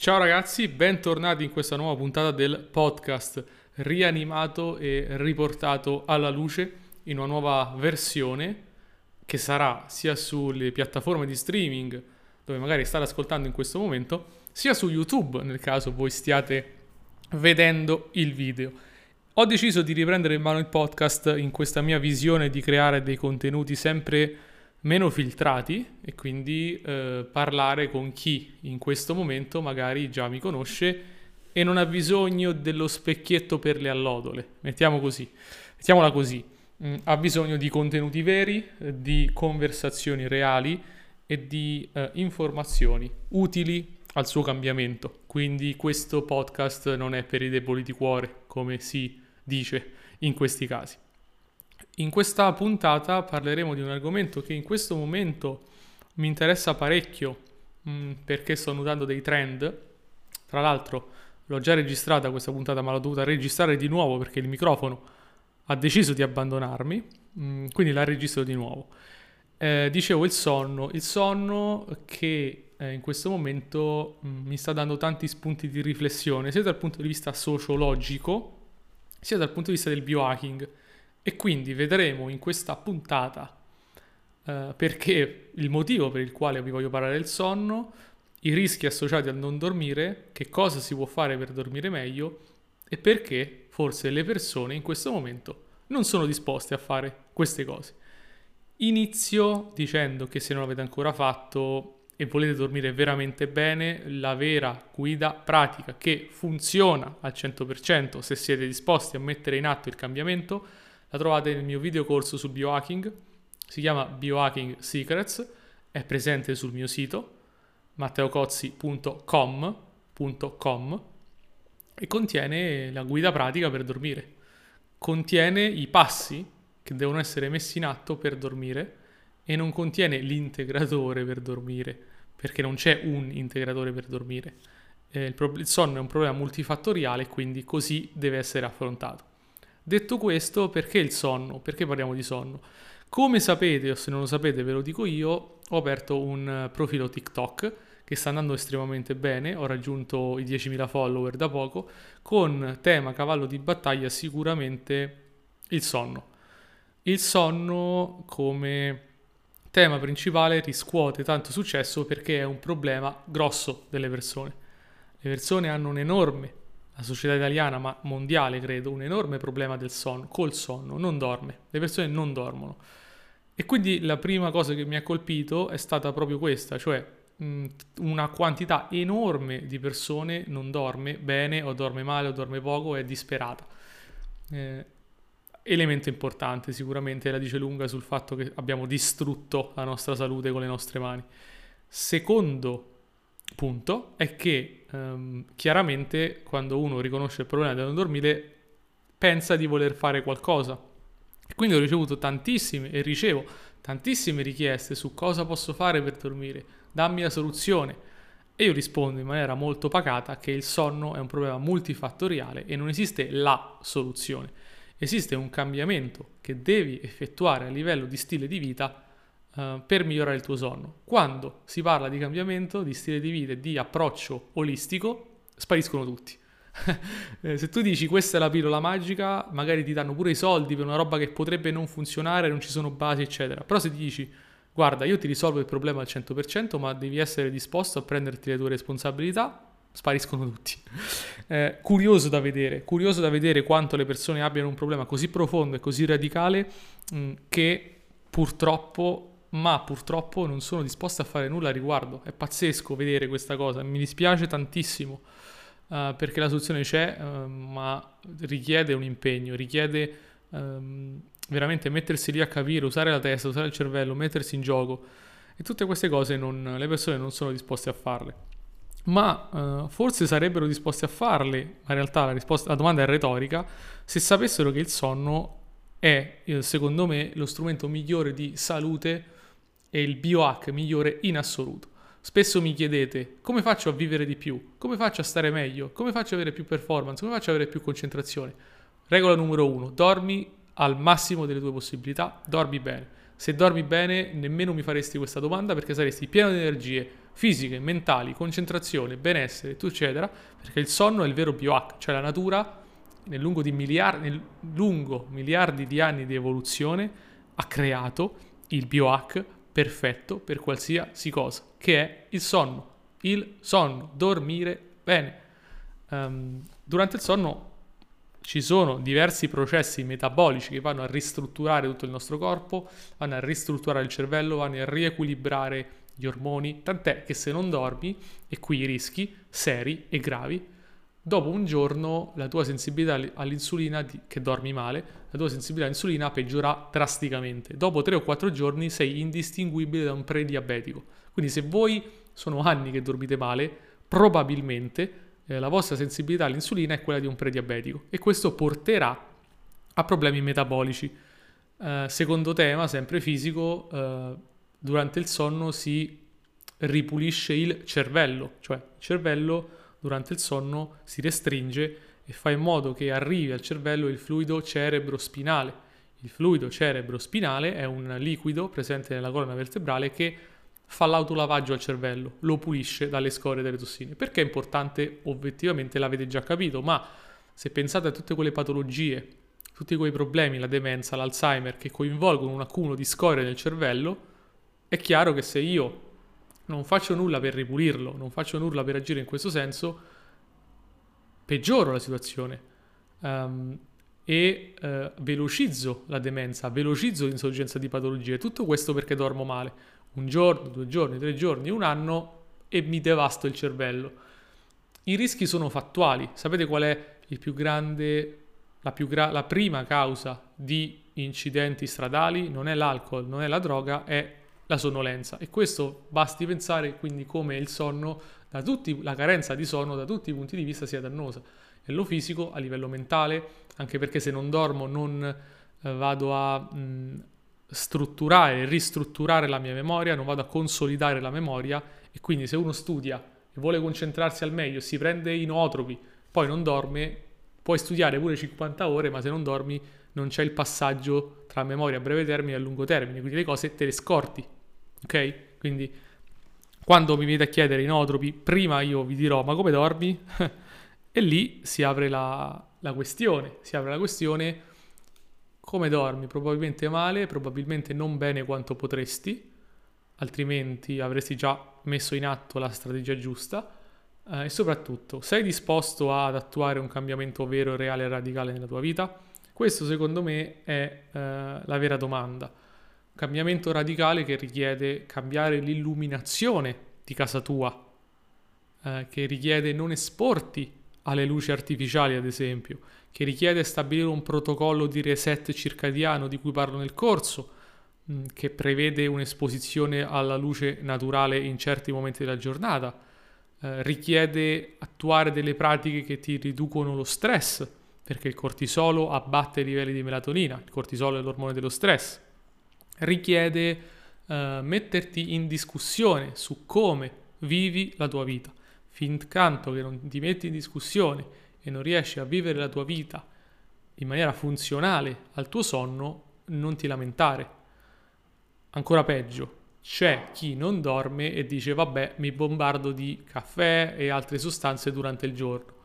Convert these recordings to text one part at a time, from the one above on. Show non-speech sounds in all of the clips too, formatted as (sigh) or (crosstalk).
Ciao ragazzi, bentornati in questa nuova puntata del podcast rianimato e riportato alla luce in una nuova versione che sarà sia sulle piattaforme di streaming dove magari state ascoltando in questo momento, sia su YouTube nel caso voi stiate vedendo il video. Ho deciso di riprendere in mano il podcast in questa mia visione di creare dei contenuti sempre meno filtrati e quindi eh, parlare con chi in questo momento magari già mi conosce e non ha bisogno dello specchietto per le allodole. Mettiamo così, mettiamola così. Mm, ha bisogno di contenuti veri, di conversazioni reali e di eh, informazioni utili al suo cambiamento. Quindi questo podcast non è per i deboli di cuore, come si dice in questi casi. In questa puntata parleremo di un argomento che in questo momento mi interessa parecchio mm, perché sto notando dei trend. Tra l'altro l'ho già registrata questa puntata ma l'ho dovuta registrare di nuovo perché il microfono ha deciso di abbandonarmi, mm, quindi la registro di nuovo. Eh, dicevo il sonno, il sonno che eh, in questo momento mh, mm, mi sta dando tanti spunti di riflessione sia dal punto di vista sociologico sia dal punto di vista del biohacking. E quindi vedremo in questa puntata eh, perché il motivo per il quale vi voglio parlare del sonno, i rischi associati al non dormire, che cosa si può fare per dormire meglio e perché forse le persone in questo momento non sono disposte a fare queste cose. Inizio dicendo che se non l'avete ancora fatto e volete dormire veramente bene, la vera guida pratica che funziona al 100% se siete disposti a mettere in atto il cambiamento la trovate nel mio video corso sul biohacking, si chiama Biohacking Secrets, è presente sul mio sito matteocozzi.com e contiene la guida pratica per dormire. Contiene i passi che devono essere messi in atto per dormire e non contiene l'integratore per dormire, perché non c'è un integratore per dormire. Eh, il, pro- il sonno è un problema multifattoriale, quindi così deve essere affrontato. Detto questo, perché il sonno? Perché parliamo di sonno? Come sapete, o se non lo sapete ve lo dico io, ho aperto un profilo TikTok che sta andando estremamente bene, ho raggiunto i 10.000 follower da poco, con tema cavallo di battaglia sicuramente il sonno. Il sonno come tema principale riscuote tanto successo perché è un problema grosso delle persone. Le persone hanno un enorme la società italiana, ma mondiale credo, un enorme problema del sonno, col sonno, non dorme, le persone non dormono. E quindi la prima cosa che mi ha colpito è stata proprio questa, cioè mh, una quantità enorme di persone non dorme bene o dorme male o dorme poco, è disperata. Eh, elemento importante sicuramente la dice lunga sul fatto che abbiamo distrutto la nostra salute con le nostre mani. Secondo punto è che um, chiaramente quando uno riconosce il problema del non dormire pensa di voler fare qualcosa. Quindi ho ricevuto tantissime e ricevo tantissime richieste su cosa posso fare per dormire, dammi la soluzione. E io rispondo in maniera molto pacata che il sonno è un problema multifattoriale e non esiste la soluzione. Esiste un cambiamento che devi effettuare a livello di stile di vita uh, per migliorare il tuo sonno. Quando si parla di cambiamento, di stile di vita e di approccio olistico, spariscono tutti. (laughs) Eh, se tu dici questa è la pillola magica, magari ti danno pure i soldi per una roba che potrebbe non funzionare, non ci sono basi, eccetera. Però se ti dici guarda, io ti risolvo il problema al 100%, ma devi essere disposto a prenderti le tue responsabilità, spariscono tutti. (laughs) Eh, curioso da vedere, curioso da vedere quanto le persone abbiano un problema così profondo e così radicale mh, mm, che purtroppo ma purtroppo non sono disposto a fare nulla a riguardo. È pazzesco vedere questa cosa, mi dispiace tantissimo uh, perché la soluzione c'è, uh, ma richiede un impegno, richiede um, veramente mettersi lì a capire, usare la testa, usare il cervello, mettersi in gioco e tutte queste cose non, le persone non sono disposte a farle. Ma uh, forse sarebbero disposte a farle, ma in realtà la, risposta, la domanda è retorica, se sapessero che il sonno è, secondo me, lo strumento migliore di salute è il biohack migliore in assoluto. Spesso mi chiedete come faccio a vivere di più, come faccio a stare meglio, come faccio ad avere più performance, come faccio ad avere più concentrazione. Regola numero uno, dormi al massimo delle tue possibilità, dormi bene. Se dormi bene nemmeno mi faresti questa domanda perché saresti pieno di energie, fisiche, mentali, concentrazione, benessere, eccetera, perché il sonno è il vero biohack, cioè la natura nel lungo, di miliardi, nel lungo miliardi di anni di evoluzione ha creato il biohack perfetto per qualsiasi cosa, che è il sonno. Il sonno, dormire bene. Um, durante il sonno ci sono diversi processi metabolici che vanno a ristrutturare tutto il nostro corpo, vanno a ristrutturare il cervello, vanno a riequilibrare gli ormoni, tant'è che se non dormi, e qui i rischi seri e gravi, dopo un giorno la tua sensibilità all'insulina, che dormi male, la tua sensibilità all'insulina peggiora drasticamente. Dopo 3 o 4 giorni sei indistinguibile da un prediabetico. Quindi se voi sono anni che dormite male, probabilmente eh, la vostra sensibilità all'insulina è quella di un prediabetico e questo porterà a problemi metabolici. Eh, secondo tema, sempre fisico, eh, durante il sonno si ripulisce il cervello, cioè il cervello durante il sonno si restringe e fa in modo che arrivi al cervello il fluido cerebrospinale. Il fluido cerebrospinale è un liquido presente nella colonna vertebrale che fa l'autolavaggio al cervello, lo pulisce dalle scorie delle tossine. Perché è importante? Obiettivamente l'avete già capito, ma se pensate a tutte quelle patologie, tutti quei problemi, la demenza, l'Alzheimer, che coinvolgono un accumulo di scorie nel cervello, è chiaro che se io non faccio nulla per ripulirlo, non faccio nulla per agire in questo senso, peggioro la situazione um, e uh, velocizzo la demenza, velocizzo l'insorgenza di patologie. Tutto questo perché dormo male un giorno, due giorni, tre giorni, un anno e mi devasto il cervello. I rischi sono fattuali. Sapete qual è più grande, la, più gra- la prima causa di incidenti stradali? Non è l'alcol, non è la droga, è la sonnolenza. E questo basti pensare quindi come il sonno, da tutti, la carenza di sonno da tutti i punti di vista sia dannosa. A livello fisico, a livello mentale, anche perché se non dormo non eh, vado a... Mh, strutturare ristrutturare la mia memoria, non vado a consolidare la memoria e quindi se uno studia e vuole concentrarsi al meglio, si prende inotropi, poi non dorme, puoi studiare pure 50 ore, ma se non dormi non c'è il passaggio tra memoria a breve termine e a lungo termine, quindi le cose te le scorti, ok? Quindi quando mi viene a chiedere inotropi, prima io vi dirò ma come dormi? (laughs) e lì si apre la, la questione, si apre la questione come dormi? Probabilmente male, probabilmente non bene quanto potresti, altrimenti avresti già messo in atto la strategia giusta. Eh, e soprattutto, sei disposto ad attuare un cambiamento vero, reale e radicale nella tua vita? Questo secondo me è eh, la vera domanda. Cambiamento radicale che richiede cambiare l'illuminazione di casa tua, eh, che richiede non esporti alle luci artificiali, ad esempio, che richiede stabilire un protocollo di reset circadiano di cui parlo nel corso, mm, che prevede un'esposizione alla luce naturale in certi momenti della giornata, eh, richiede attuare delle pratiche che ti riducono lo stress, perché il cortisolo abbatte i livelli di melatonina, il cortisolo è l'ormone dello stress, richiede eh, metterti in discussione su come vivi la tua vita. Fin tanto che non ti metti in discussione e non riesci a vivere la tua vita in maniera funzionale al tuo sonno, non ti lamentare. Ancora peggio, c'è chi non dorme e dice vabbè mi bombardo di caffè e altre sostanze durante il giorno.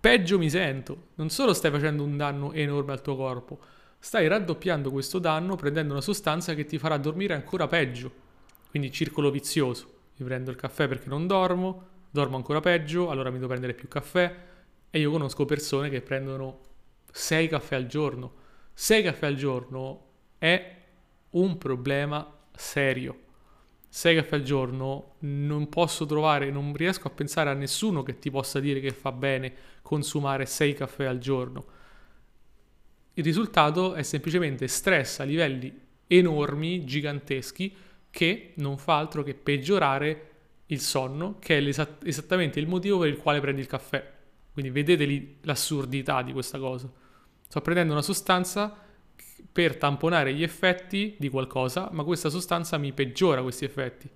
Peggio mi sento, non solo stai facendo un danno enorme al tuo corpo, stai raddoppiando questo danno prendendo una sostanza che ti farà dormire ancora peggio. Quindi circolo vizioso. Mi prendo il caffè perché non dormo, dormo ancora peggio, allora mi devo prendere più caffè, e io conosco persone che prendono 6 caffè al giorno. 6 caffè al giorno è un problema serio. 6 caffè al giorno non posso trovare, non riesco a pensare a nessuno che ti possa dire che fa bene consumare 6 caffè al giorno. Il risultato è semplicemente stress a livelli enormi, giganteschi, che non fa altro che peggiorare il sonno, che è esattamente il motivo per il quale prendi il caffè. Quindi vedete lì l'assurdità di questa cosa. Sto prendendo una sostanza per tamponare gli effetti di qualcosa, ma questa sostanza mi peggiora questi effetti.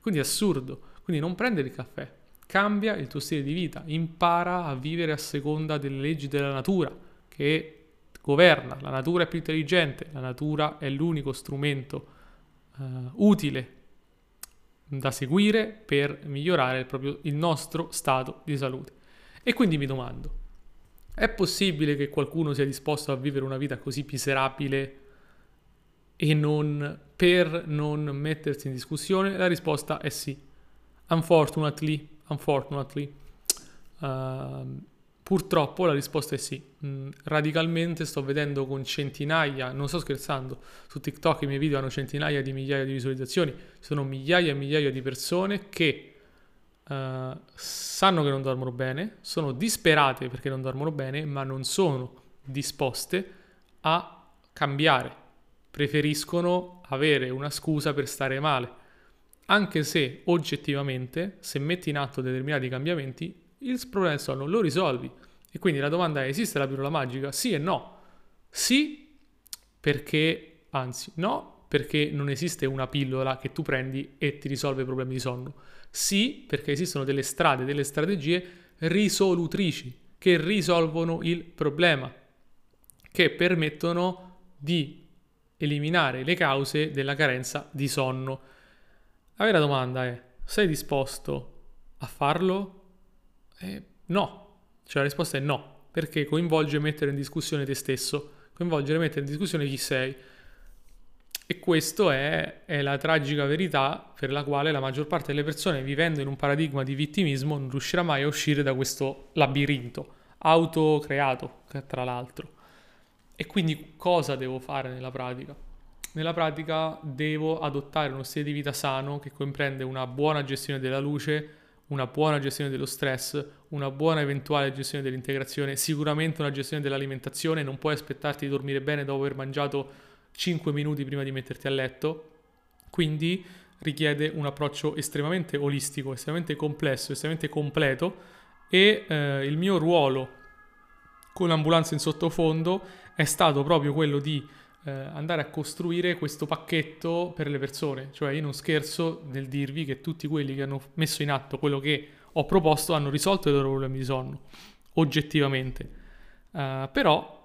Quindi è assurdo. Quindi non prendere il caffè, cambia il tuo stile di vita, impara a vivere a seconda delle leggi della natura che governa. La natura è più intelligente, la natura è l'unico strumento uh, utile da seguire per migliorare il, proprio, il nostro stato di salute. E quindi mi domando, è possibile che qualcuno sia disposto a vivere una vita così miserabile e non per non mettersi in discussione? La risposta è sì. Unfortunately, unfortunately. Uh, purtroppo la risposta è sì. Mm, radicalmente sto vedendo con centinaia, non sto scherzando, su TikTok i miei video hanno centinaia di migliaia di visualizzazioni, sono migliaia e migliaia di persone che uh, sanno che non dormono bene, sono disperate perché non dormono bene, ma non sono disposte a cambiare. Preferiscono avere una scusa per stare male. Anche se oggettivamente, se metti in atto determinati cambiamenti, il problema del sonno lo risolvi. E quindi la domanda è: esiste la pillola magica? Sì e no. Sì, perché, anzi, no, perché non esiste una pillola che tu prendi e ti risolve i problemi di sonno. Sì, perché esistono delle strade, delle strategie risolutrici che risolvono il problema, che permettono di eliminare le cause della carenza di sonno. La vera domanda è, sei disposto a farlo? Eh, no, cioè la risposta è no, perché coinvolge mettere in discussione te stesso, coinvolgere mettere in discussione chi sei. E questa è, è, la tragica verità per la quale la maggior parte delle persone, vivendo in un paradigma di vittimismo, non riuscirà mai a uscire da questo labirinto autocreato, tra l'altro. E quindi cosa devo fare nella pratica? Nella pratica devo adottare uno stile di vita sano che comprende una buona gestione della luce, una buona gestione dello stress, una buona eventuale gestione dell'integrazione, sicuramente una gestione dell'alimentazione, non puoi aspettarti di dormire bene dopo aver mangiato 5 minuti prima di metterti a letto, quindi richiede un approccio estremamente olistico, estremamente complesso, estremamente completo e eh, il mio ruolo con l'ambulanza in sottofondo è stato proprio quello di eh, andare a costruire questo pacchetto per le persone, cioè io non scherzo nel dirvi che tutti quelli che hanno messo in atto quello che ho proposto hanno risolto i loro problemi di sonno, oggettivamente. Uh, però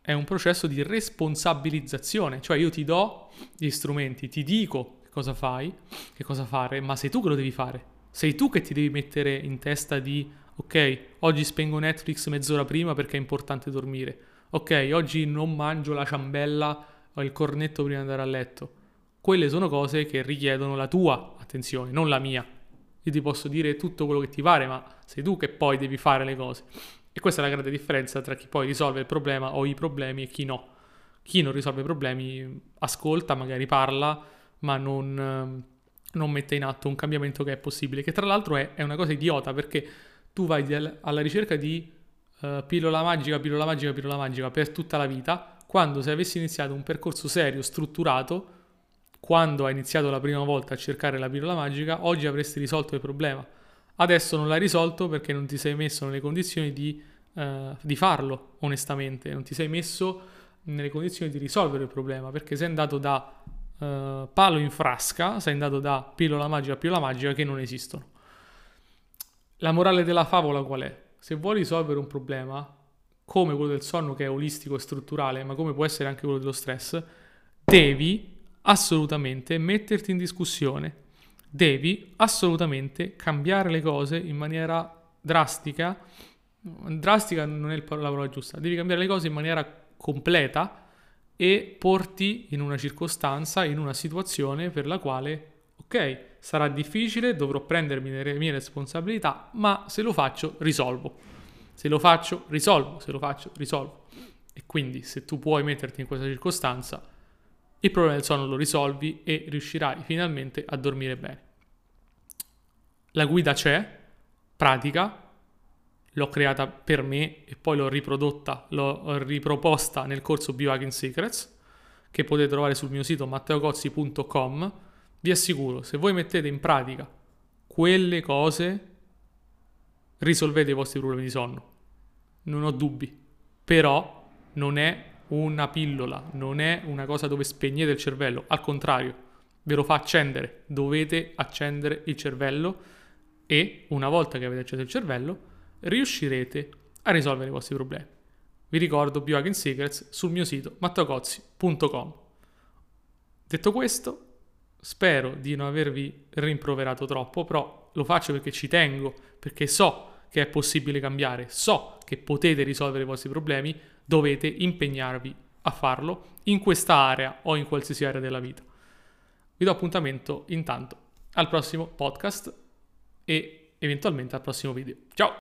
è un processo di responsabilizzazione, cioè io ti do gli strumenti, ti dico che cosa fai, che cosa fare, ma sei tu che lo devi fare. Sei tu che ti devi mettere in testa di ok, oggi spengo Netflix mezz'ora prima perché è importante dormire. Ok, oggi non mangio la ciambella o il cornetto prima di andare a letto. Quelle sono cose che richiedono la tua attenzione, non la mia. Io ti posso dire tutto quello che ti pare, ma sei tu che poi devi fare le cose. E questa è la grande differenza tra chi poi risolve il problema o i problemi e chi no. Chi non risolve i problemi ascolta, magari parla, ma non, ehm, non mette in atto un cambiamento che è possibile, che tra l'altro è, è una cosa idiota perché tu vai alla ricerca di uh, pillola magica, pillola magica, pillola magica per tutta la vita, quando se avessi iniziato un percorso serio, strutturato, quando hai iniziato la prima volta a cercare la pillola magica, oggi avresti risolto il problema. Adesso non l'hai risolto perché non ti sei messo nelle condizioni di, uh, di farlo, onestamente, non ti sei messo nelle condizioni di risolvere il problema perché sei andato da uh, palo in frasca, sei andato da pillola magica a pillola magica che non esistono. La morale della favola qual è? Se vuoi risolvere un problema, come quello del sonno che è olistico e strutturale, ma come può essere anche quello dello stress, devi assolutamente metterti in discussione devi assolutamente cambiare le cose in maniera drastica. Drastica non è la parola giusta, devi cambiare le cose in maniera completa e porti in una circostanza, in una situazione per la quale, ok, sarà difficile, dovrò prendermi le mie responsabilità, ma se lo faccio, risolvo. Se lo faccio, risolvo, se lo faccio, risolvo. E quindi se tu puoi metterti in questa circostanza, il problema del sonno lo risolvi e riuscirai finalmente a dormire bene. La guida c'è, pratica, l'ho creata per me e poi l'ho riprodotta, l'ho riproposta nel corso Biohacking Secrets che potete trovare sul mio sito matteocozzi.com. Vi assicuro, se voi mettete in pratica quelle cose, risolvete i vostri problemi di sonno. Non ho dubbi. Però non è una pillola, non è una cosa dove spegnete il cervello, al contrario, ve lo fa accendere, dovete accendere il cervello e una volta che avete acceso il cervello riuscirete a risolvere i vostri problemi. Vi ricordo Biohacking Secrets sul mio sito mattocozzi.com. Detto questo, Spero di non avervi rimproverato troppo, però lo faccio perché ci tengo, perché so che è possibile cambiare, so che potete risolvere i vostri problemi, dovete impegnarvi a farlo in questa area o in qualsiasi area della vita. Vi do appuntamento intanto al prossimo podcast e eventualmente al prossimo video. Ciao!